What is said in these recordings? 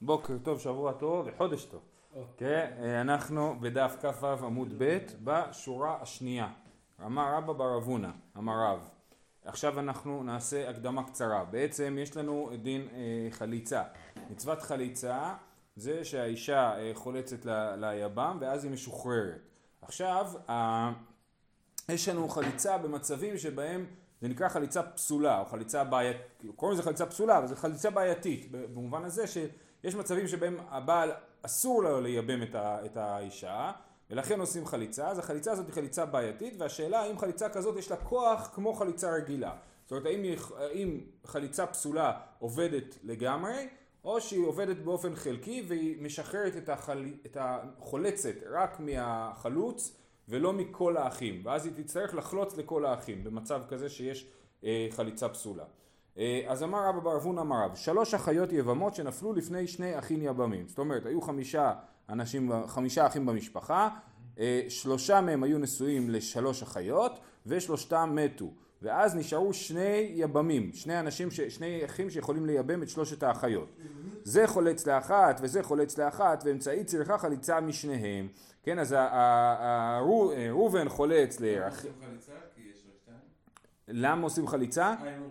בוקר טוב, שבוע טוב וחודש טוב. כן, אנחנו בדף כ"ו עמוד ב' בשורה השנייה. אמר רבא בר אבונה, אמר רב. עכשיו אנחנו נעשה הקדמה קצרה. בעצם יש לנו דין אה, חליצה. מצוות חליצה זה שהאישה אה, חולצת ל, ליבם ואז היא משוחררת. עכשיו, אה, יש לנו חליצה במצבים שבהם זה נקרא חליצה פסולה או חליצה בעייתית, קוראים לזה חליצה פסולה אבל זה חליצה בעייתית במובן הזה ש... יש מצבים שבהם הבעל אסור לו לייבם את, ה, את האישה ולכן עושים חליצה, אז החליצה הזאת היא חליצה בעייתית והשאלה האם חליצה כזאת יש לה כוח כמו חליצה רגילה. זאת אומרת האם, האם חליצה פסולה עובדת לגמרי או שהיא עובדת באופן חלקי והיא משחררת את, החל... את החולצת רק מהחלוץ ולא מכל האחים ואז היא תצטרך לחלוץ לכל האחים במצב כזה שיש אה, חליצה פסולה. אה, אז אמר רבא בר אבון אמר רב, שלוש אחיות יבמות שנפלו לפני שני אחים יבמים. זאת אומרת, היו חמישה אנשים, חמישה אחים במשפחה, אה, שלושה מהם היו נשואים לשלוש אחיות, ושלושתם מתו. ואז נשארו שני יבמים, שני אנשים, ש... שני אחים שיכולים לייבם את שלושת האחיות. זה חולץ לאחת וזה חולץ לאחת, ואמצעי צריכה חליצה משניהם. כן, אז ראובן חולץ לאח... למה עושים חליצה? אה, לא.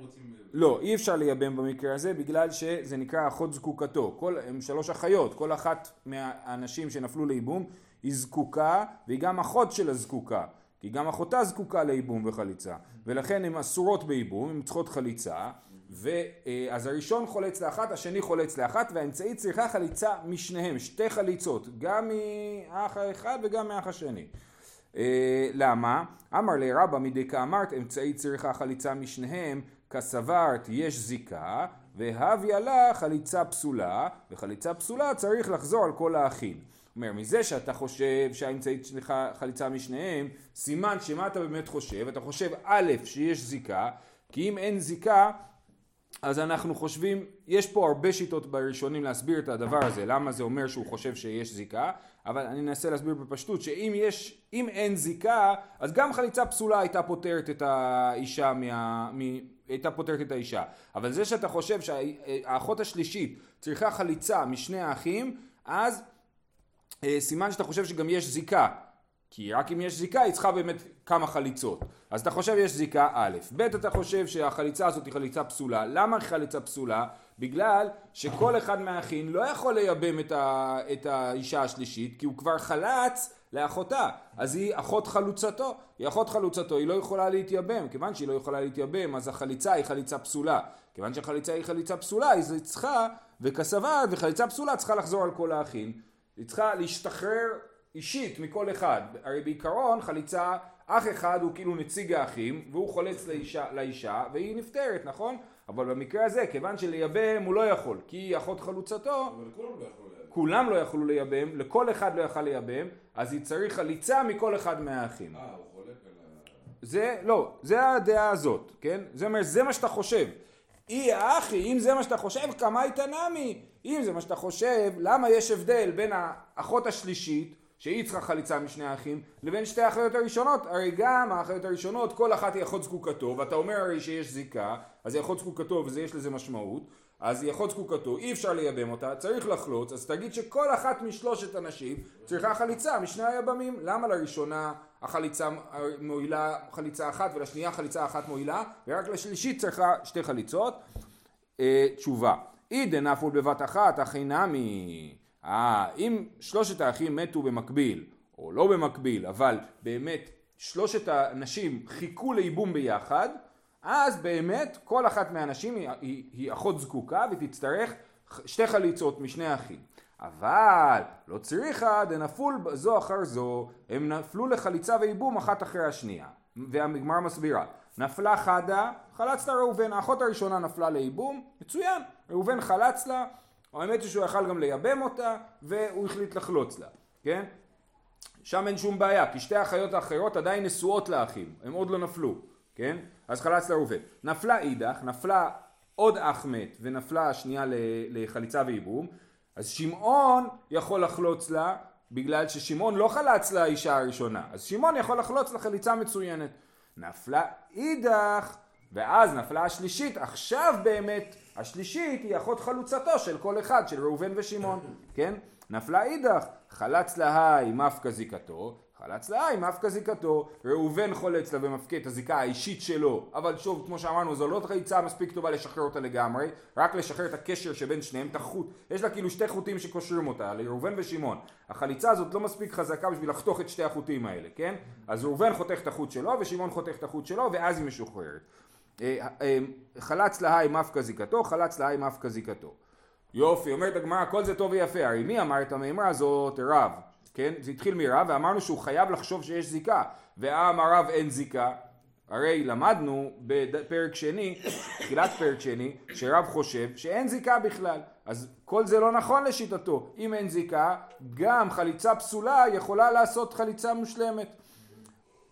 לא, אי אפשר לייבם במקרה הזה בגלל שזה נקרא אחות זקוקתו. כל, הם שלוש אחיות, כל אחת מהאנשים שנפלו לייבום היא זקוקה והיא גם אחות של הזקוקה. כי גם אחותה זקוקה לייבום וחליצה. ולכן הן אסורות בייבום, הן צריכות חליצה. ואז הראשון חולץ לאחת, השני חולץ לאחת, והאמצעי צריכה חליצה משניהם, שתי חליצות, גם מאח האחד וגם מאח השני. אה, למה? אמר לי רבא מדי כאמרת אמצעי צריכה חליצה משניהם כסברת יש זיקה והביא לה חליצה פסולה וחליצה פסולה צריך לחזור על כל האחים. אומר מזה שאתה חושב שהאמצעית שלך חליצה משניהם סימן שמה אתה באמת חושב אתה חושב א' שיש זיקה כי אם אין זיקה אז אנחנו חושבים, יש פה הרבה שיטות בראשונים להסביר את הדבר הזה, למה זה אומר שהוא חושב שיש זיקה, אבל אני אנסה להסביר בפשטות, שאם יש, אם אין זיקה, אז גם חליצה פסולה הייתה פותרת את האישה מה... מ... הייתה פותרת את האישה. אבל זה שאתה חושב שהאחות השלישית צריכה חליצה משני האחים, אז אה, סימן שאתה חושב שגם יש זיקה. כי רק אם יש זיקה היא צריכה באמת כמה חליצות. אז אתה חושב יש זיקה א', ב' אתה חושב שהחליצה הזאת היא חליצה פסולה. למה היא חליצה פסולה? בגלל שכל אחד מהאחים לא יכול לייבם את, ה, את האישה השלישית כי הוא כבר חלץ לאחותה אז היא אחות חלוצתו היא אחות חלוצתו היא לא יכולה להתייבם כיוון שהיא לא יכולה להתייבם אז החליצה היא חליצה פסולה כיוון שהחליצה היא חליצה פסולה אז היא צריכה וכסבה וחליצה פסולה צריכה לחזור על כל האחים היא צריכה להשתחרר אישית מכל אחד. הרי בעיקרון חליצה, אח אחד הוא כאילו נציג האחים, והוא חולץ לאישה, לאישה והיא נפטרת, נכון? אבל במקרה הזה, כיוון שלייבם הוא לא יכול, כי אחות חלוצתו... אבל כולם לא יכלו לייבם. כולם לא יכלו לייבם, לכל אחד לא יכל לייבם, אז היא צריך חליצה מכל אחד מהאחים. אה, הוא חולק על ה... זה, לא, זה הדעה הזאת, כן? זה אומר, זה מה שאתה חושב. אי הכי, אם זה מה שאתה חושב, קמייתא נמי. אם זה מה שאתה חושב, למה יש הבדל בין האחות השלישית שהיא צריכה חליצה משני האחים, לבין שתי האחיות הראשונות. הרי גם האחיות הראשונות, כל אחת היא אחות זקוקתו, ואתה אומר הרי שיש זיקה, אז היא אחות זקוקתו ויש לזה משמעות, אז היא אחות זקוקתו, אי אפשר לייבם אותה, צריך לחלוץ, אז תגיד שכל אחת משלושת הנשים צריכה חליצה משני היבמים. למה לראשונה החליצה מועילה חליצה אחת ולשנייה חליצה אחת מועילה, ורק לשלישית צריכה שתי חליצות? אה, תשובה, אי דנפול בבת אחת, הכי נמי אה, אם שלושת האחים מתו במקביל, או לא במקביל, אבל באמת שלושת הנשים חיכו לייבום ביחד, אז באמת כל אחת מהנשים היא, היא, היא אחות זקוקה ותצטרך שתי חליצות משני אחים. אבל לא צריכא דנפול זו אחר זו, הם נפלו לחליצה וייבום אחת אחרי השנייה. והגמרא מסבירה, נפלה חדא, לה ראובן, האחות הראשונה נפלה לייבום, מצוין, ראובן חלץ לה האמת היא שהוא יכל גם לייבם אותה והוא החליט לחלוץ לה, כן? שם אין שום בעיה, כי שתי האחיות האחרות עדיין נשואות לאחים, הם עוד לא נפלו, כן? אז חלץ לראובן. נפלה אידך, נפלה עוד אח מת ונפלה השנייה לחליצה וייבום, אז שמעון יכול לחלוץ לה בגלל ששמעון לא חלץ לאישה הראשונה, אז שמעון יכול לחלוץ לחליצה מצוינת. נפלה אידך, ואז נפלה השלישית, עכשיו באמת השלישית היא אחות חלוצתו של כל אחד, של ראובן ושמעון, כן? נפלה אידך, חלץ להי מפקא זיקתו, חלץ להי מפקא זיקתו, ראובן חולץ לה ומפקה את הזיקה האישית שלו, אבל שוב, כמו שאמרנו, זו לא חליצה מספיק טובה לשחרר אותה לגמרי, רק לשחרר את הקשר שבין שניהם, את החוט, יש לה כאילו שתי חוטים שקושרים אותה, לראובן ושמעון. החליצה הזאת לא מספיק חזקה בשביל לחתוך את שתי החוטים האלה, כן? אז ראובן חותך את החוט שלו ושמעון חותך את החוט שלו ואז היא משוחררת. אה, אה, חלץ להי מפקא זיקתו, חלץ להי מפקא זיקתו. יופי, אומרת הגמרא, כל זה טוב ויפה, הרי מי אמר את המימרה הזאת? רב, כן? זה התחיל מרב, ואמרנו שהוא חייב לחשוב שיש זיקה, ואמר רב אין זיקה, הרי למדנו בפרק שני, תחילת פרק שני, שרב חושב שאין זיקה בכלל, אז כל זה לא נכון לשיטתו, אם אין זיקה, גם חליצה פסולה יכולה לעשות חליצה מושלמת.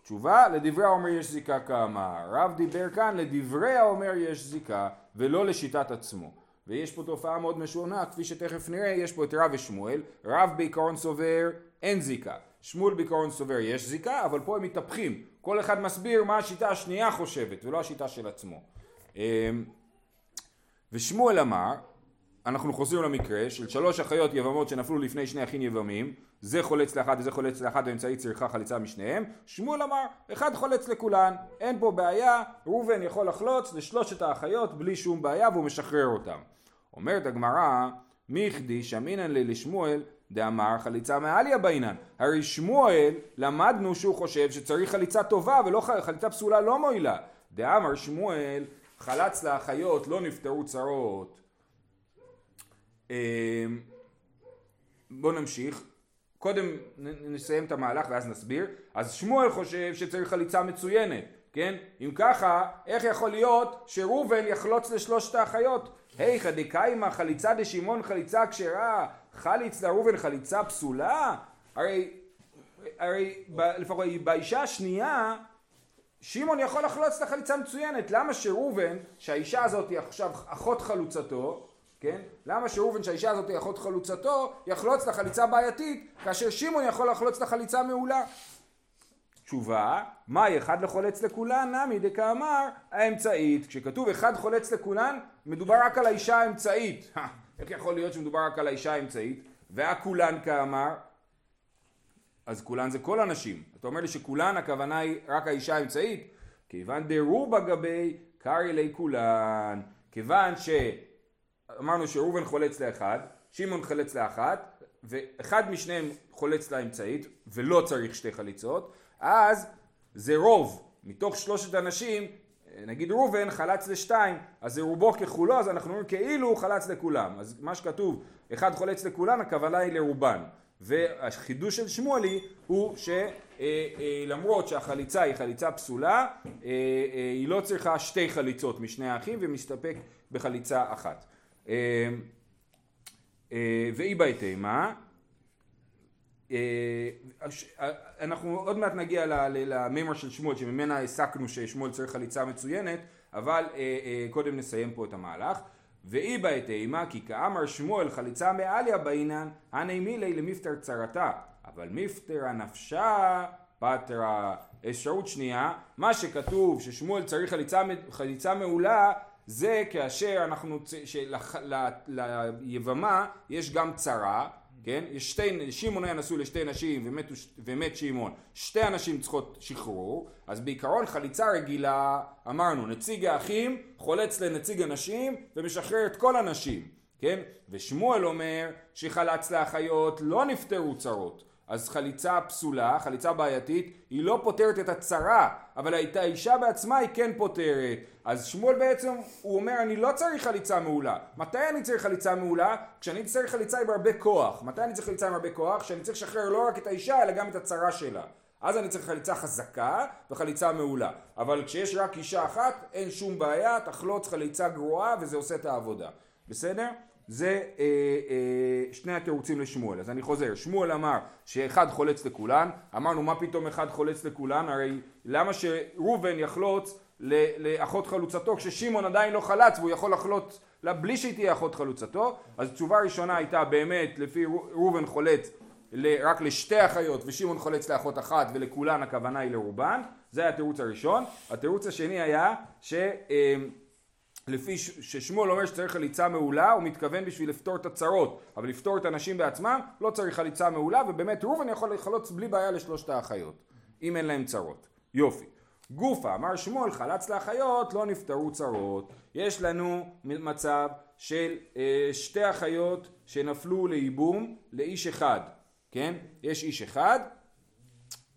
תשובה, לדברי האומר יש זיקה כאמר. רב דיבר כאן, לדברי האומר יש זיקה, ולא לשיטת עצמו. ויש פה תופעה מאוד משונה, כפי שתכף נראה, יש פה את רב ושמואל, רב בעיקרון סובר אין זיקה, שמואל בעיקרון סובר יש זיקה, אבל פה הם מתהפכים, כל אחד מסביר מה השיטה השנייה חושבת, ולא השיטה של עצמו. אמ, ושמואל אמר, אנחנו חוזרים למקרה של שלוש אחיות יבמות שנפלו לפני שני אחים יבמים, זה חולץ לאחד וזה חולץ לאחד ואמצעי צריכה חליצה משניהם, שמואל אמר, אחד חולץ לכולן, אין פה בעיה, ראובן יכול לחלוץ לשלושת האחיות בלי שום בעיה והוא משחרר אותם. אומרת הגמרא, מיכדי שמינן לי לשמואל דאמר חליצה מעליה בעינן. הרי שמואל למדנו שהוא חושב שצריך חליצה טובה ולא חליצה פסולה לא מועילה. דאמר שמואל חלץ לאחיות לא נפטרו צרות. אמ, בואו נמשיך. קודם נסיים את המהלך ואז נסביר. אז שמואל חושב שצריך חליצה מצוינת, כן? אם ככה, איך יכול להיות שראובן יחלוץ לשלושת האחיות? היכא דקיימא חליצה דשמעון חליצה כשרה, חליץ לראובן חליצה פסולה? הרי, הרי ב, לפחות באישה השנייה שמעון יכול לחלוץ את החליצה מצוינת, למה שראובן, שהאישה הזאת היא עכשיו אחות חלוצתו, כן? למה שראובן שהאישה הזאת אחות חלוצתו, יחלוץ לחליצה בעייתית, כאשר שמעון יכול לחלוץ לחליצה מעולה? תשובה, מאי אחד לחולץ לכולן, נמי דקאמר האמצעית. כשכתוב אחד חולץ לכולן, מדובר רק על האישה האמצעית. איך יכול להיות שמדובר רק על האישה האמצעית? והכולן כאמר, אז כולן זה כל הנשים. אתה אומר לי שכולן הכוונה היא רק האישה האמצעית? כיוון דרובה גבי קרעי לי כולן. כיוון שאמרנו שראובן חולץ לאחד, שמעון חולץ לאחת, ואחד משניהם חולץ לאמצעית, ולא צריך שתי חליצות, אז זה רוב, מתוך שלושת אנשים, נגיד ראובן חלץ לשתיים, אז זה רובו ככולו, אז אנחנו אומרים כאילו הוא חלץ לכולם. אז מה שכתוב, אחד חולץ לכולן, הכוונה היא לרובן. והחידוש של שמואלי הוא שלמרות שהחליצה היא חליצה פסולה, היא לא צריכה שתי חליצות משני האחים ומסתפק בחליצה אחת. ואי בהתאמה אה, אה, אנחנו עוד מעט נגיע למימר של שמואל שממנה הסקנו ששמואל צריך חליצה מצוינת אבל אה, קודם נסיים פה את המהלך. ואי בעת אימה כי כאמר שמואל חליצה מעליה בעינן הני מילי למפטר צרתה. אבל מפטר הנפשה פטרה. אפשרות שנייה מה שכתוב ששמואל צריך חליצה, חליצה מעולה זה כאשר אנחנו, שליבמה יש גם צרה כן? יש שתי, שמעון היה נשוי לשתי נשים ומת, ומת שמעון, שתי הנשים צריכות שחרור, אז בעיקרון חליצה רגילה, אמרנו, נציג האחים חולץ לנציג הנשים ומשחרר את כל הנשים, כן? ושמואל אומר שחלץ לאחיות לא נפטרו צרות. אז חליצה פסולה, חליצה בעייתית, היא לא פותרת את הצרה, אבל הייתה אישה בעצמה היא כן פותרת. אז שמואל בעצם, הוא אומר אני לא צריך חליצה מעולה. מתי אני צריך חליצה מעולה? כשאני צריך חליצה עם הרבה כוח. מתי אני צריך חליצה עם הרבה כוח? כשאני צריך לשחרר לא רק את האישה אלא גם את הצרה שלה. אז אני צריך חליצה חזקה וחליצה מעולה. אבל כשיש רק אישה אחת, אין שום בעיה, תחלוץ חליצה גרועה וזה עושה את העבודה. בסדר? זה אה, אה, שני התירוצים לשמואל. אז אני חוזר, שמואל אמר שאחד חולץ לכולן, אמרנו מה פתאום אחד חולץ לכולן, הרי למה שראובן יחלוץ לאחות חלוצתו כששמעון עדיין לא חלץ והוא יכול לחלוץ לה בלי שהיא תהיה אחות חלוצתו, אז תשובה ראשונה הייתה באמת לפי ראובן חולץ רק לשתי אחיות ושמעון חולץ לאחות אחת ולכולן הכוונה היא לרובן, זה היה התירוץ הראשון. התירוץ השני היה ש... אה, לפי ש- ששמואל אומר שצריך חליצה מעולה, הוא מתכוון בשביל לפתור את הצרות, אבל לפתור את הנשים בעצמם לא צריך חליצה מעולה, ובאמת ראובן יכול לחלוץ בלי בעיה לשלושת האחיות, אם אין להם צרות. יופי. גופה, אמר שמואל, חלץ לאחיות, לא נפתרו צרות. יש לנו מצב של אה, שתי אחיות שנפלו לייבום לאיש אחד, כן? יש איש אחד,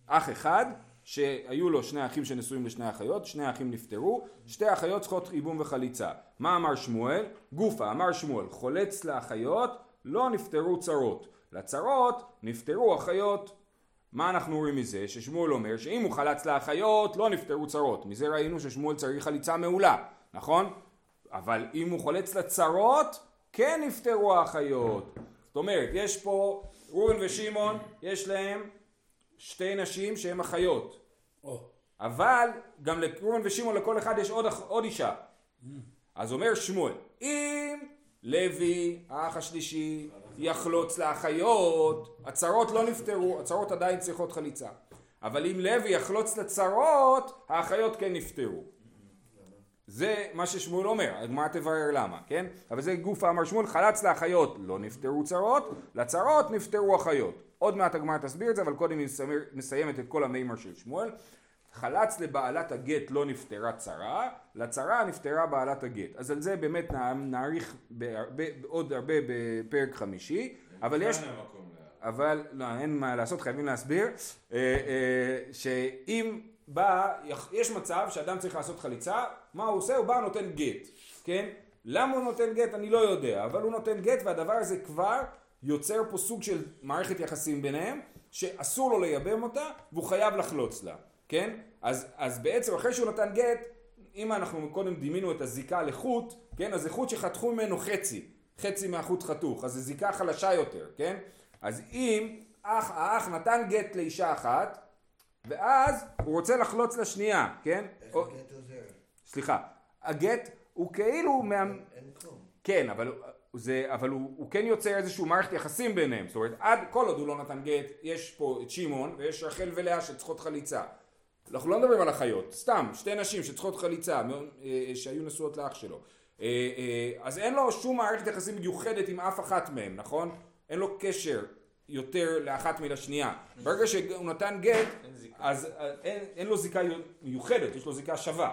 אח אחד, שהיו לו שני אחים שנשואים לשני אחיות, שני האחים נפטרו, שתי האחיות צריכות ייבום וחליצה. מה אמר שמואל? גופה, אמר שמואל, חולץ לאחיות, לא נפטרו צרות. לצרות נפטרו אחיות. מה אנחנו רואים מזה? ששמואל אומר שאם הוא חלץ לאחיות, לא נפטרו צרות. מזה ראינו ששמואל צריך חליצה מעולה, נכון? אבל אם הוא חולץ לצרות, כן נפטרו האחיות. זאת אומרת, יש פה ראובן ושמעון, יש להם שתי נשים שהן אחיות. אבל גם לראובן ושמעון לכל אחד יש עוד, עוד אישה. אז אומר שמואל, אם לוי, האח השלישי, יחלוץ לאחיות, הצרות לא נפתרו, הצרות עדיין צריכות חליצה. אבל אם לוי יחלוץ לצרות, האחיות כן נפטרו. זה מה ששמואל אומר, הגמרא תברר למה, כן? אבל זה גוף אמר שמואל, חלץ לאחיות לא נפטרו צרות, לצרות נפטרו אחיות. עוד מעט הגמרא תסביר את זה, אבל קודם היא מסיימת- את כל המימר של שמואל. חלץ לבעלת הגט לא נפטרה צרה, לצרה נפטרה בעלת הגט. אז על זה באמת נאריך בהרבה, עוד הרבה בפרק חמישי, אבל יש... אבל לא, אין מה לעשות, חייבים להסביר, אה, אה, שאם בא, יש מצב שאדם צריך לעשות חליצה, מה הוא עושה? הוא בא ונותן גט, כן? למה הוא נותן גט אני לא יודע, אבל הוא נותן גט והדבר הזה כבר יוצר פה סוג של מערכת יחסים ביניהם, שאסור לו לייבם אותה והוא חייב לחלוץ לה, כן? אז, אז בעצם אחרי שהוא נתן גט, אם אנחנו קודם דימינו את הזיקה לחוט, כן? אז זה חוט שחתכו ממנו חצי, חצי מהחוט חתוך, אז זו זיקה חלשה יותר, כן? אז אם אח, האח נתן גט לאישה אחת, ואז הוא רוצה לחלוץ לשנייה, כן? איך או, הגט עוזר? סליחה, הגט הוא כאילו מה... אין כלום. כן, אבל, זה, אבל הוא, הוא כן יוצר איזשהו מערכת יחסים ביניהם, זאת אומרת, עד כל עוד הוא לא נתן גט, יש פה את שמעון ויש רחל ולאה שצריכות חליצה. אנחנו לא מדברים על אחיות, סתם, שתי נשים שצריכות חליצה, מאוד, אה, שהיו נשואות לאח שלו. אה, אה, אז אין לו שום מערכת יחסים מיוחדת עם אף אחת מהם, נכון? אין לו קשר יותר לאחת מלשנייה. ברגע שהוא נתן גט, אז אה, אין, אין לו זיקה מיוחדת, יש לו זיקה שווה.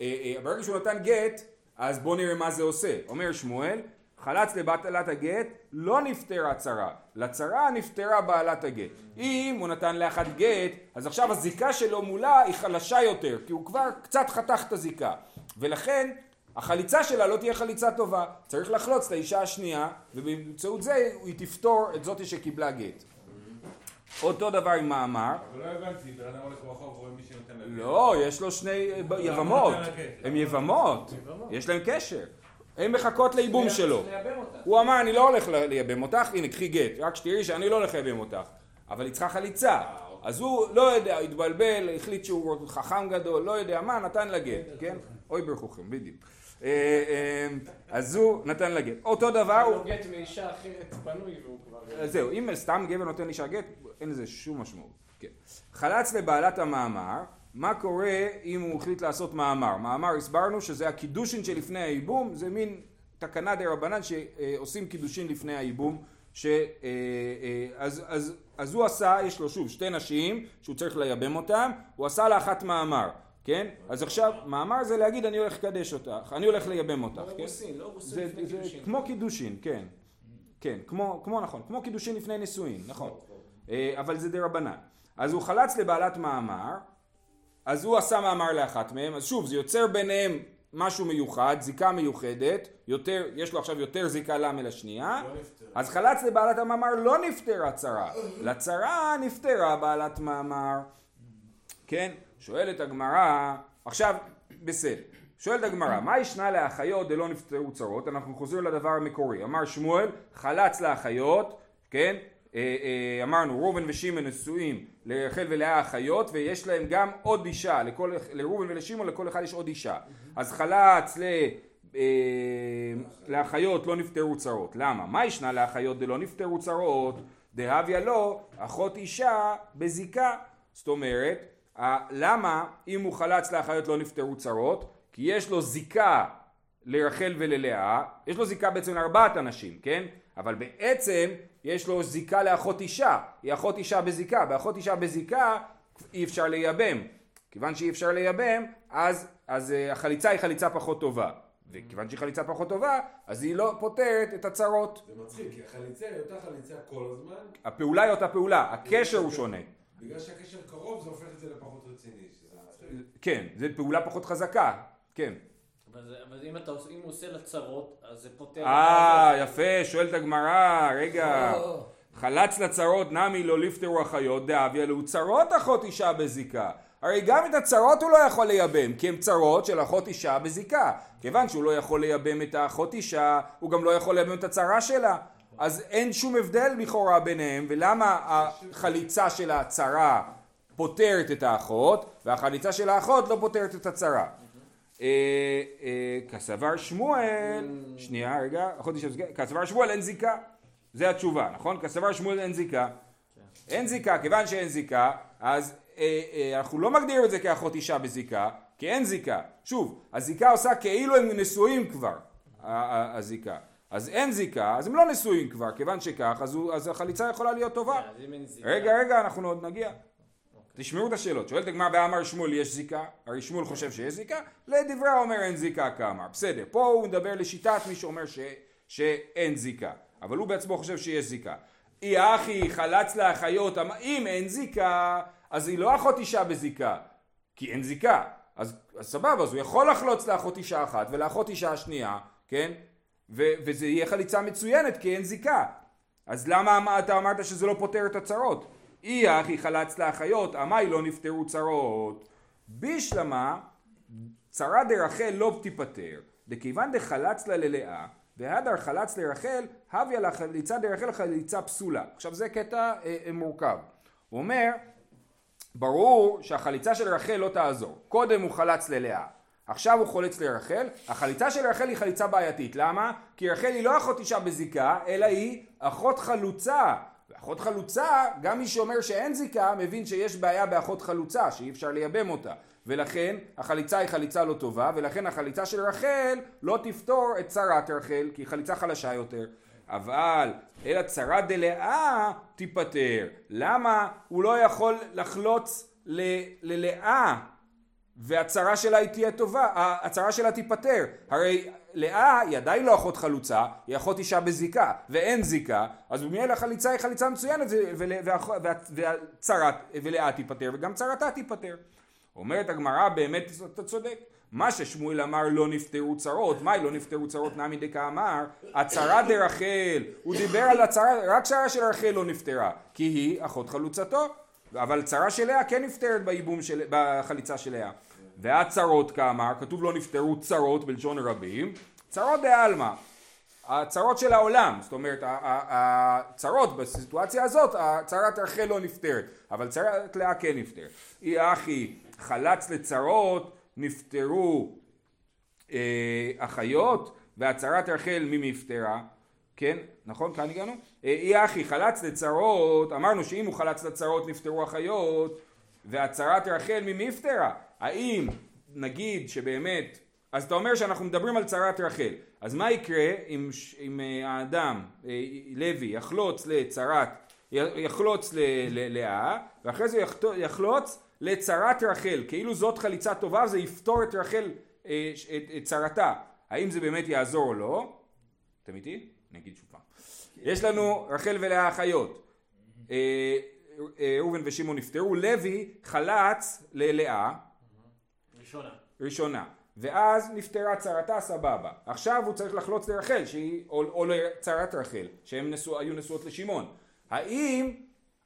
אה, אה, ברגע שהוא נתן גט, אז בואו נראה מה זה עושה. אומר שמואל, חלץ לבעלת הגט, לא נפטרה צרה, לצרה נפטרה בעלת הגט. אם הוא נתן לאחת גט, אז עכשיו הזיקה שלו מולה היא חלשה יותר, כי הוא כבר קצת חתך את הזיקה. ולכן החליצה שלה לא תהיה חליצה טובה, צריך לחלוץ לאישה השנייה, ובאמצעות זה היא תפתור את זאתי שקיבלה גט. אותו דבר עם מאמר, אבל לא הבנתי, בן אדם הולך ברחוב ורואה מי שנותן לה גט. לא, יש לו שני יבמות? הם יבמות, יש להם קשר, הן מחכות לייבום שלו. הוא אמר אני לא הולך לייבם אותך, הנה קחי גט, רק שתראי שאני לא הולך לייבם אותך, אבל היא צריכה חליצה. אז הוא לא יודע, התבלבל, החליט שהוא חכם גדול, לא יודע מה, נתן לה גט, כן? אוי ברכוכם, בדיוק. אה, אה, אז הוא נתן לה גט. אותו דבר הוא... גט מאישה אחרת פנוי והוא כבר... זהו, אם סתם גבר נותן אישה גט, אין לזה שום משמעות. כן. חלץ לבעלת המאמר, מה קורה אם הוא החליט לעשות מאמר? מאמר הסברנו שזה הקידושין שלפני הייבום, זה מין תקנה דרבנן שעושים קידושין לפני הייבום. ש, אה, אה, אז, אז, אז הוא עשה, יש לו שוב שתי נשים שהוא צריך לייבם אותן, הוא עשה לאחת מאמר, כן? אז עכשיו, מאמר זה להגיד אני הולך לקדש אותך, אני הולך לייבם אותך, לא כן? אירוסין, לא אירוסין זה, לפני זה קידושין. כמו קידושין, כן. כן, כמו, כמו נכון, כמו קידושין לפני נישואין, נכון. אה, אבל זה דרבנן. אז הוא חלץ לבעלת מאמר, אז הוא עשה מאמר לאחת מהם, אז שוב, זה יוצר ביניהם משהו מיוחד, זיקה מיוחדת, יותר, יש לו עכשיו יותר זיקה לה מלשנייה, אז חלץ לבעלת המאמר לא נפטרה צרה, לצרה נפטרה בעלת מאמר. כן? שואלת הגמרא, עכשיו, בסדר. שואלת הגמרא, מה ישנה לאחיות דלא נפטרו צרות? אנחנו חוזרים לדבר המקורי. אמר שמואל, חלץ לאחיות, כן? אה, אה, אמרנו, ראובן ושמעון נשואים לרחל ולאה אחיות, ויש להם גם עוד אישה, לכל, לראובן ולשמעון לכל אחד יש עוד אישה. אז חלץ ל... אה, לאחיות לא נפטרו צרות. למה? מה ישנה לאחיות דלא נפטרו צרות? דהביה לא, אחות אישה בזיקה. זאת אומרת, למה אם הוא חלץ לאחיות לא נפטרו צרות? כי יש לו זיקה לרחל וללאה, יש לו זיקה בעצם לארבעת אנשים, כן? אבל בעצם יש לו זיקה לאחות אישה, היא אחות אישה בזיקה, באחות אישה בזיקה אי אפשר לייבם. כיוון שאי אפשר לייבם, אז, אז uh, החליצה היא חליצה פחות טובה. וכיוון שהיא חליצה פחות טובה, אז היא לא פותרת את הצרות. זה מצחיק, כי החליצה היא אותה חליצה כל הזמן. הפעולה היא אותה פעולה, הקשר הוא שונה. בגלל שהקשר קרוב זה הופך את זה לפחות רציני. כן, זו פעולה פחות חזקה, כן. אבל אם אתה עושה- אם הוא עושה לצרות, אז זה פותר... אה, יפה, שואלת הגמרא, רגע. חלץ לצרות נמי לא ליפטרו החיות דאביה לו צרות אחות אישה בזיקה. הרי גם את הצרות הוא לא יכול לייבם, כי הן צרות של אחות אישה בזיקה. כיוון שהוא לא יכול לייבם את האחות אישה, הוא גם לא יכול לייבם את הצרה שלה. אז אין שום הבדל לכאורה ביניהם, ולמה החליצה של הצרה פותרת את האחות, והחליצה של האחות לא פותרת את הצרה. אה, אה, כסבר שמואל, שנייה רגע, כסבר שמואל אין זיקה. זה התשובה, נכון? כסבר שמואל אין זיקה. אין זיקה, כיוון שאין זיקה, אז אה, אה, אנחנו לא מגדירים את זה כאחות אישה בזיקה, כי אין זיקה. שוב, הזיקה עושה כאילו הם נשואים כבר, הזיקה. אז אין זיקה, אז הם לא נשואים כבר, כיוון שכך, אז, הוא, אז החליצה יכולה להיות טובה. זיקה- רגע, רגע, אנחנו עוד נגיע. תשמעו את השאלות. שואלת הגמרא באמר שמואל יש זיקה, הרי שמואל חושב שיש זיקה, לדברי האומר אין זיקה כאמר. בסדר, פה הוא מדבר לשיטת מי שאומר ש, שאין זיקה, אבל הוא בעצמו חושב שיש זיקה. אי אחי חלץ לאחיות, אמ- אם אין זיקה, אז היא לא אחות אישה בזיקה, כי אין זיקה. אז, אז סבבה, אז הוא יכול לחלוץ לאחות אישה אחת ולאחות אישה השנייה, כן? ו- וזה יהיה חליצה מצוינת כי אין זיקה. אז למה אמ- אתה אמרת שזה לא פותר את הצרות? אי אחי חלץ לאחיות, עמי לא נפטרו צרות. בישלמה, צרה דרחל לא תיפטר, דכיוון דחלץ לה ללאה, והדר חלץ לרחל, הביה לה חליצה דרחל חליצה פסולה. עכשיו זה קטע אה, אה, מורכב. הוא אומר, ברור שהחליצה של רחל לא תעזור. קודם הוא חלץ ללאה, עכשיו הוא חולץ לרחל. החליצה של רחל היא חליצה בעייתית. למה? כי רחל היא לא אחות אישה בזיקה, אלא היא אחות חלוצה. ואחות חלוצה, גם מי שאומר שאין זיקה, מבין שיש בעיה באחות חלוצה, שאי אפשר לייבם אותה. ולכן החליצה היא חליצה לא טובה, ולכן החליצה של רחל לא תפתור את צרת רחל, כי היא חליצה חלשה יותר. אבל אלא צרה דלאה תיפטר. למה הוא לא יכול לחלוץ ללאה והצרה שלה היא תהיה טובה, הצרה שלה תיפטר. הרי לאה היא עדיין לא אחות חלוצה, היא אחות אישה בזיקה, ואין זיקה, אז במילא החליצה היא חליצה מצוינת, ולאה תיפטר, וגם צרתה תיפטר. אומרת הגמרא, באמת אתה צודק. מה ששמואל אמר לא נפטרו צרות, מהי לא נפטרו צרות נמי דקאמר, הצרה דרחל, הוא דיבר על הצרה, רק צרה של רחל לא נפטרה, כי היא אחות חלוצתו, אבל צרה של לאה כן נפטרת בייבום של, בחליצה של לאה. והצרות כאמר, כתוב לא נפטרו צרות בלשון רבים, צרות דעלמא, הצרות של העולם, זאת אומרת הצרות בסיטואציה הזאת, צרת רחל לא נפטרת, אבל צרת לאה כן נפטרת. אי אחי חלץ לצרות נפטרו אה, אחיות והצרת רחל ממי נפטרה, כן, נכון? כאן הגענו? אה, אי אחי חלץ לצרות, אמרנו שאם הוא חלץ לצרות נפטרו אחיות והצרת רחל ממי נפטרה? האם נגיד שבאמת, אז אתה אומר שאנחנו מדברים על צרת רחל, אז מה יקרה אם, אם אה, האדם, אה, לוי, יחלוץ לצרת, י- יחלוץ ל- ל- לאה, ואחרי זה יחלוץ לצרת רחל, כאילו זאת חליצה טובה וזה יפתור את רחל, אה, את, את צרתה, האם זה באמת יעזור או לא? אתם איתי? אני אגיד שוב פעם. יש לנו רחל ולאה אחיות. ראובן ושמעון נפטרו, לוי חלץ ללאה, ראשונה. ראשונה, ואז נפטרה צרתה סבבה. עכשיו הוא צריך לחלוץ לרחל, שהיא, או, או לצרת רחל, שהם נשוא, היו נשואות לשמעון. האם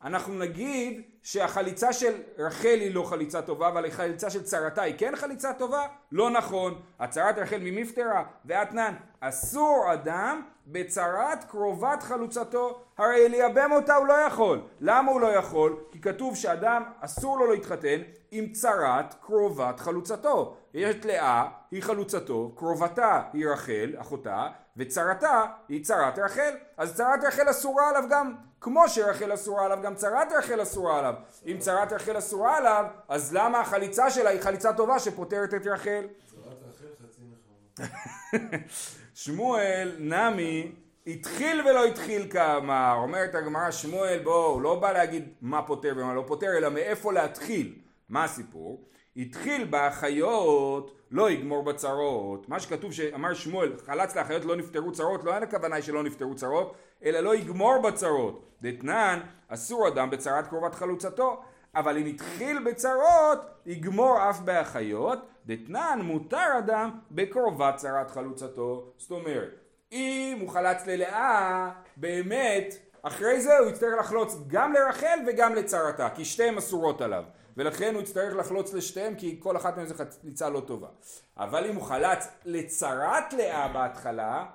אנחנו נגיד שהחליצה של רחל היא לא חליצה טובה, אבל החליצה של צרתה היא כן חליצה טובה? לא נכון. הצרת רחל ממפטרה ואתנן, אסור אדם בצרת קרובת חלוצתו, הרי לייבם אותה הוא לא יכול. למה הוא לא יכול? כי כתוב שאדם אסור לו להתחתן עם צרת קרובת חלוצתו. יש את לאה, היא חלוצתו, קרובתה היא רחל, אחותה, וצרתה היא צרת רחל. אז צרת רחל אסורה עליו גם, כמו שרחל אסורה עליו, גם צרת רחל אסורה עליו. אם צרת רחל אסורה עליו, אז למה החליצה שלה היא חליצה טובה שפוטרת את רחל? צרת רחל חצי נחמה. שמואל נמי התחיל ולא התחיל כאמר, אומרת הגמרא שמואל בוא, הוא לא בא להגיד מה פותר ומה לא פותר, אלא מאיפה להתחיל. מה הסיפור? התחיל באחיות, לא יגמור בצרות. מה שכתוב שאמר שמואל, חלץ לאחיות לא נפטרו צרות, לא אין הכוונה שלא נפטרו צרות, אלא לא יגמור בצרות. דתנן, אסור אדם בצרת קרובת חלוצתו. אבל אם התחיל בצרות, יגמור אף באחיות, דתנן מותר אדם בקרובת צרת חלוצתו. זאת אומרת, אם הוא חלץ ללאה, באמת, אחרי זה הוא יצטרך לחלוץ גם לרחל וגם לצרתה, כי שתיהן אסורות עליו. ולכן הוא יצטרך לחלוץ לשתיהם כי כל אחת מהן זו חליצה לא טובה. אבל אם הוא חלץ לצרת לאה בהתחלה,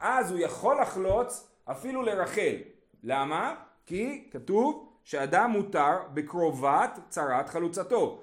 אז הוא יכול לחלוץ אפילו לרחל. למה? כי כתוב שאדם מותר בקרובת צרת חלוצתו.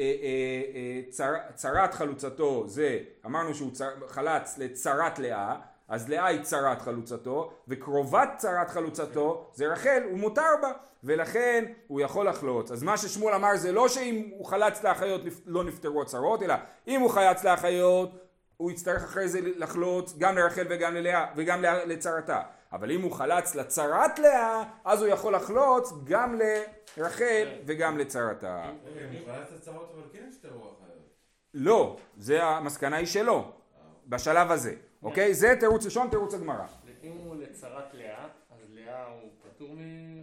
אה, אה, אה, צר, צרת חלוצתו זה, אמרנו שהוא צר, חלץ לצרת לאה, אז לאה היא צרת חלוצתו, וקרובת צרת חלוצתו זה רחל, הוא מותר בה, ולכן הוא יכול לחלוץ. אז מה ששמואל אמר זה לא שאם הוא חלץ לאחיות לא נפטרו הצרות, אלא אם הוא חלץ לאחיות, הוא יצטרך אחרי זה לחלוץ גם לרחל וגם ללאה, וגם לצרתה. אבל אם הוא חלץ לצרת לאה, אז הוא יכול לחלוץ גם לרחל וגם לצרתה. אם הוא חלץ לצרות אבל כן נפטרו אחיות. לא, זה המסקנה היא שלא, בשלב הזה. אוקיי? זה תירוץ ראשון, תירוץ הגמרא. אם הוא לצרת לאה, אז לאה הוא פטור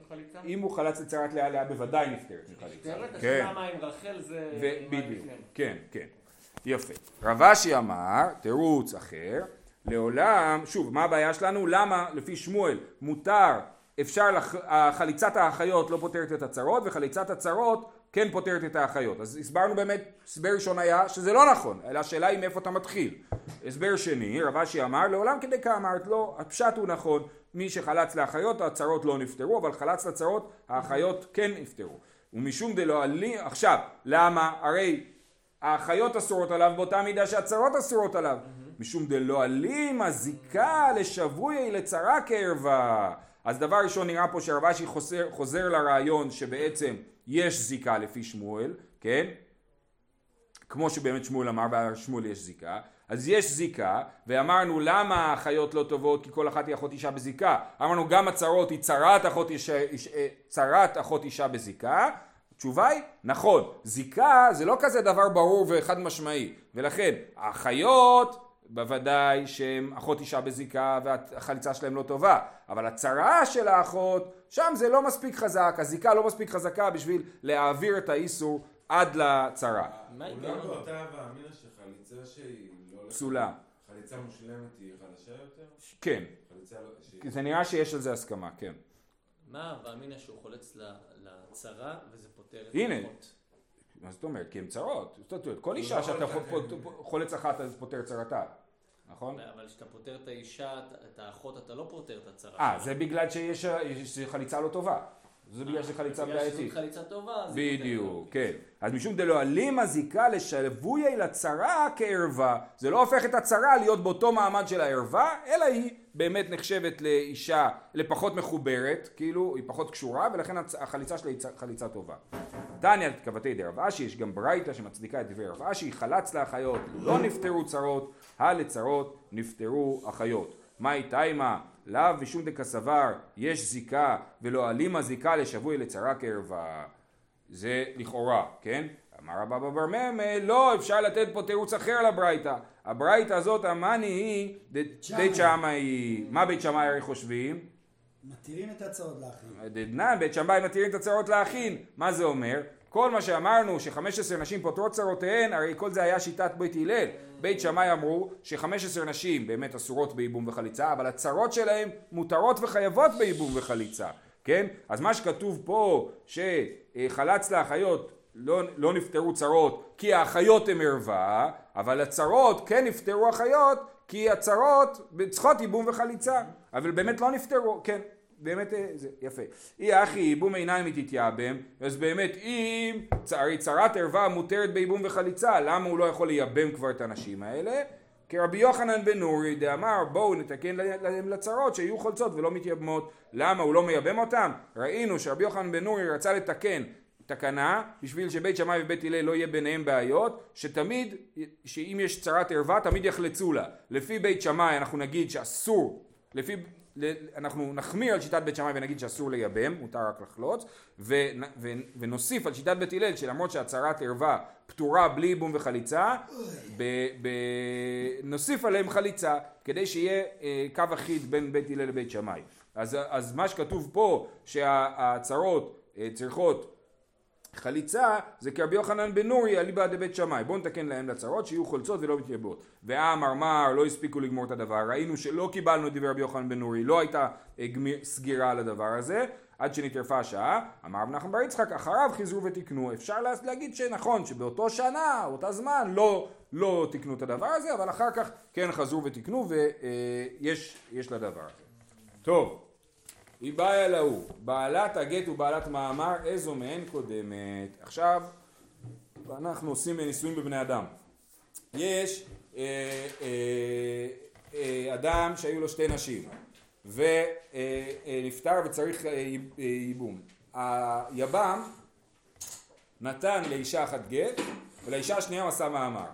מחליצה? אם הוא חלץ לצרת לאה, לאה בוודאי נפטרת מחליצה. נפטרת? כן. השאלה מה עם רחל זה... בדיוק. כן, כן. יפה. רב אשי אמר, תירוץ אחר, לעולם, שוב, מה הבעיה שלנו? למה לפי שמואל מותר, אפשר, לח... חליצת האחיות לא פותרת את הצרות, וחליצת הצרות כן פותרת את האחיות. אז הסברנו באמת, הסבר ראשון היה שזה לא נכון, אלא השאלה היא מאיפה אתה מתחיל. הסבר שני, רב אשי אמר, לעולם כדי כאמרת לו, הפשט הוא נכון, מי שחלץ לאחיות הצרות לא נפטרו, אבל חלץ לצרות האחיות כן נפטרו. ומשום דלא עלי, עכשיו, למה? הרי האחיות אסורות עליו באותה מידה שהצרות אסורות עליו. משום דלא אלים הזיקה לשבוי לצרה קרבה. אז דבר ראשון נראה פה שרב אשי חוזר, חוזר לרעיון שבעצם יש זיקה לפי שמואל, כן? כמו שבאמת שמואל אמר, בשמואל יש זיקה. אז יש זיקה, ואמרנו למה האחיות לא טובות כי כל אחת היא אחות אישה בזיקה. אמרנו גם הצרות היא צרת אחות אישה, איש- אה, צרת אחות אישה בזיקה. התשובה היא, נכון, זיקה זה לא כזה דבר ברור וחד משמעי, ולכן האחיות בוודאי שהן אחות אישה בזיקה והחליצה שלהם לא טובה, אבל הצרה של האחות, שם זה לא מספיק חזק, הזיקה לא מספיק חזקה בשביל להעביר את האיסור עד לצרה. מה אולי? באותה הווה אמינא שחליצה שהיא לא... פסולה. חליצה מושלמת היא חלשה יותר? כן, חליצה לא... זה נראה שיש על זה הסכמה, כן. מה ואמינא שהוא חולץ לצרה וזה פותר את הנה. מה זאת אומרת? כי הן צרות. זאת אומרת, כל הוא אישה לא שאתה חולץ אחת אז פותר צרתה, נכון? אבל כשאתה פותר את האישה, את האחות, אתה לא פותר את הצרה. אה. זה בגלל שיש יש חליצה לא טובה. זה בגלל שזה חליצה בגלל בעייתית. שזאת חליצה טובה, בדיוק. כן. אז משום דלא אלים הזיקה לשבוי לצרה כערווה. זה לא הופך את הצרה להיות באותו מעמד של הערווה, אלא היא באמת נחשבת לאישה, לפחות מחוברת, כאילו היא פחות קשורה, ולכן החליצה שלה היא חליצה טובה. תניא כבתי דרב אשי, יש גם ברייתא שמצדיקה את דברי רב אשי, חלץ לאחיות, לא נפטרו צרות, הלצרות נפטרו אחיות. מאי תימא, לאו ושום דקסבר, יש זיקה, ולא אלימה זיקה לשבוי לצרה קרבה. זה לכאורה, כן? אמר רבא בר ממה, לא, אפשר לתת פה תירוץ אחר לברייתא. הברייתא הזאת, המאני היא. בית שמאי. מה בית שמאי הרי חושבים? מתירים את הצעות לאחים. דתנן, בית שמאי מתירים את הצרות לאחין. מה זה אומר? כל מה שאמרנו ש-15 נשים פותרות צרותיהן, הרי כל זה היה שיטת בית הלל. בית שמאי אמרו ש-15 נשים באמת אסורות בייבום וחליצה, אבל הצרות שלהם מותרות וחייבות בייבום וחליצה. כן? אז מה שכתוב פה, שחלץ לאחיות לא, לא נפטרו צרות כי האחיות הן ערווה, אבל הצרות כן נפטרו אחיות כי הצרות צריכות ייבום וחליצה. אבל באמת לא נפטרו, כן. באמת אה, זה יפה. אי אחי ייבום עיניים מתתייבם, אז באמת אם הרי צרת ערווה מותרת בייבום וחליצה, למה הוא לא יכול לייבם כבר את הנשים האלה? כי רבי יוחנן בן נורי דאמר בואו נתקן להם לצרות שיהיו חולצות ולא מתייבמות. למה הוא לא מייבם אותם? ראינו שרבי יוחנן בן נורי רצה לתקן תקנה, בשביל שבית שמאי ובית הלל לא יהיה ביניהם בעיות, שתמיד, שאם יש צרת ערווה, תמיד יחלצו לה. לפי בית שמאי אנחנו נגיד שאסור, לפי, אנחנו נחמיר על שיטת בית שמאי ונגיד שאסור לייבם, מותר רק לחלוץ, ו, ו, ונוסיף על שיטת בית הלל שלמרות שהצהרת ערווה פטורה בלי ייבום וחליצה, ב, ב, נוסיף עליהם חליצה, כדי שיהיה אה, קו אחיד בין בית הלל לבית שמאי. אז, אז מה שכתוב פה שההצהרות אה, צריכות חליצה זה כרבי יוחנן בן נורי אליבא דבית שמאי. בואו נתקן להם לצרות שיהיו חולצות ולא מתייבאות. והאמר מר לא הספיקו לגמור את הדבר? ראינו שלא קיבלנו את דברי רבי יוחנן בן נורי לא הייתה אה, סגירה על הדבר הזה עד שנטרפה השעה. אמר רב נחמן בר יצחק אחריו חיזרו ותיקנו. אפשר להגיד שנכון שבאותו שנה אותה זמן לא, לא תיקנו את הדבר הזה אבל אחר כך כן חזרו ותיקנו ויש אה, לדבר הזה. טוב היא באה אל ההוא, בעלת הגט ובעלת מאמר, איזו מהן קודמת. עכשיו, אנחנו עושים ניסויים בבני אדם. יש אה, אה, אה, אדם שהיו לו שתי נשים, ונפטר אה, וצריך אה, אה, ייבום. היבם נתן לאישה אחת גט, ולאישה השנייה הוא עשה מאמר.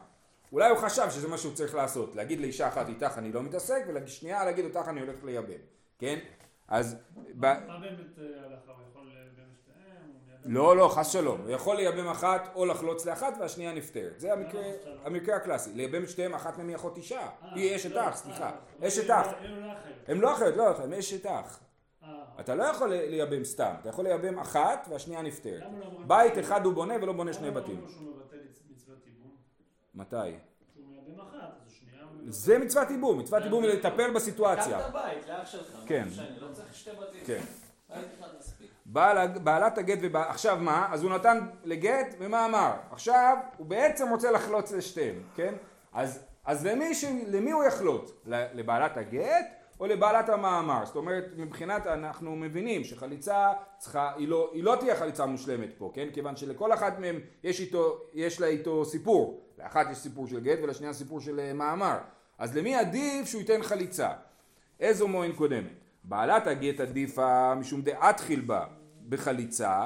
אולי הוא חשב שזה מה שהוא צריך לעשות, להגיד לאישה אחת איתך אני לא מתעסק, ולשנייה להגיד אותך אני הולך לייבם, כן? אז... מה באמת הלכה? הוא יכול לייבם שתיהם? לא, לא, חס שלום. הוא יכול לייבם אחת או לחלוץ לאחת והשנייה נפטרת. זה המקרה הקלאסי. לייבם שתיהם, אחת מהן היא אחות אישה. אה, היא אשת לא, אח, סליחה. אה, אשת לא אח. הם לא אחרת, לא אחרת, הם אשת אח. אתה לא יכול לייבם סתם, אתה יכול לייבם אחת והשנייה נפטרת. בית אחד הוא בונה ולא בונה שני בתים. לא? מתי? שהוא מייבם אחת. זה מצוות ייבום, מצוות ייבום היא לטפל בסיטואציה. קח את הבית לאח שלך, כן. לא צריך שתי בתים. כן. בעל, בעלת הגט ובעל... עכשיו מה? אז הוא נתן לגט ומה אמר? עכשיו הוא בעצם רוצה לחלוץ לשתיהם, כן? אז, אז למי, ש... למי הוא יחלוץ? לבעלת הגט או לבעלת המאמר? זאת אומרת מבחינת אנחנו מבינים שחליצה צריכה, היא לא, היא לא תהיה חליצה מושלמת פה, כן? כיוון שלכל אחת מהם יש, איתו, יש לה איתו סיפור. לאחת יש סיפור של גט ולשנייה סיפור של אה, מאמר. אז למי עדיף שהוא ייתן חליצה? איזו מועין קודמת? בעלת הגט עדיפה משום דאתחיל בה בחליצה,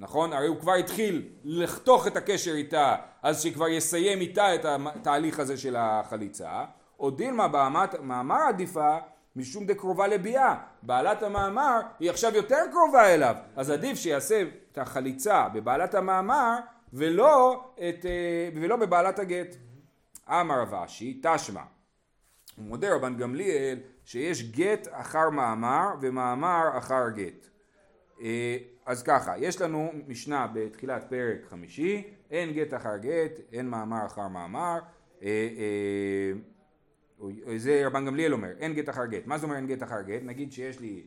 נכון? הרי הוא כבר התחיל לחתוך את הקשר איתה, אז שכבר יסיים איתה את התהליך הזה של החליצה, או דילמה במאמר עדיפה משום דקרובה לביאה. בעלת המאמר היא עכשיו יותר קרובה אליו, אז עדיף שיעשה את החליצה בבעלת המאמר ולא, את, אה, ולא בבעלת הגט. אמר רב אשי, תשמע. הוא מודה רבן גמליאל שיש גט אחר מאמר ומאמר אחר גט. אה, אז ככה, יש לנו משנה בתחילת פרק חמישי, אין גט אחר גט, אין מאמר אחר מאמר, אה, זה רבן גמליאל אומר, אין גט אחר גט. מה זה אומר אין גט אחר גט? נגיד שיש לי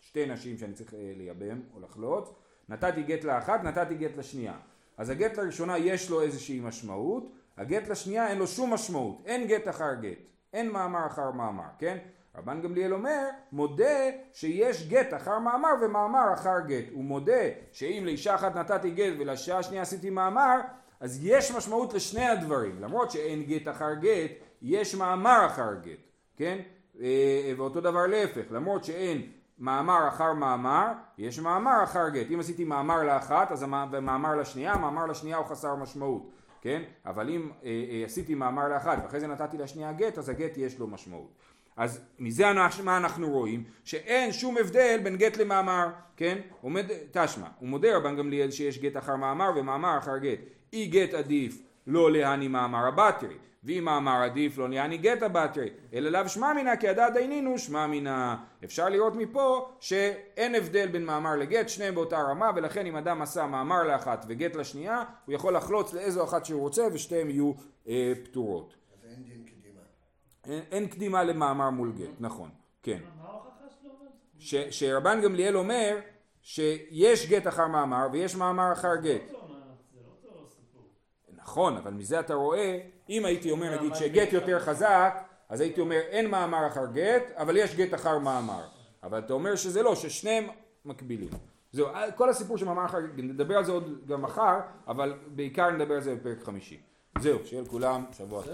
שתי נשים שאני צריך לייבם או לחלוץ, נתתי גט לאחת, נתתי גט לשנייה. אז הגט לראשונה יש לו איזושהי משמעות, הגט לשנייה אין לו שום משמעות, אין גט אחר גט, אין מאמר אחר מאמר, כן? רבן גמליאל אומר, מודה שיש גט אחר מאמר ומאמר אחר גט. הוא מודה שאם לאישה אחת נתתי גט ולשעה השנייה עשיתי מאמר, אז יש משמעות לשני הדברים. למרות שאין גט אחר גט, יש מאמר אחר גט, כן? אה, ואותו דבר להפך, למרות שאין מאמר אחר מאמר, יש מאמר אחר גט. אם עשיתי מאמר לאחת, אז מאמר לשנייה, מאמר לשנייה הוא חסר משמעות, כן? אבל אם אה, אה, עשיתי מאמר לאחת ואחרי זה נתתי לשנייה גט, אז הגט יש לו משמעות. אז מזה מה אנחנו רואים? שאין שום הבדל בין גט למאמר, כן? עומד, תשמע, הוא מודה רבן גמליאל שיש גט אחר מאמר ומאמר אחר גט. אי גט עדיף לא להני מאמר הבטרי, ואם מאמר עדיף לא להני גט הבטרי, אלא לאו שמע מינה כי הדעת דיינינו שמע מינה. אפשר לראות מפה שאין הבדל בין מאמר לגט, שניהם באותה רמה, ולכן אם אדם עשה מאמר לאחת וגט לשנייה, הוא יכול לחלוץ לאיזו אחת שהוא רוצה ושתיהן יהיו אה, פטורות. אז אין דין קדימה. אין, אין קדימה למאמר מול גט, נכון, כן. ש, שרבן גמליאל אומר שיש גט אחר מאמר ויש מאמר אחר גט. לא סיפור. נכון, אבל מזה אתה רואה, אם הייתי אומר נגיד שגט יותר חזק, אז הייתי אומר אין מאמר אחר גט, אבל יש גט אחר מאמר. אבל אתה אומר שזה לא, ששניהם מקבילים. זהו, כל הסיפור של מאמר אחר, נדבר על זה עוד גם מחר, אבל בעיקר נדבר על זה בפרק חמישי. זהו, שיהיה לכולם שבוע טוב.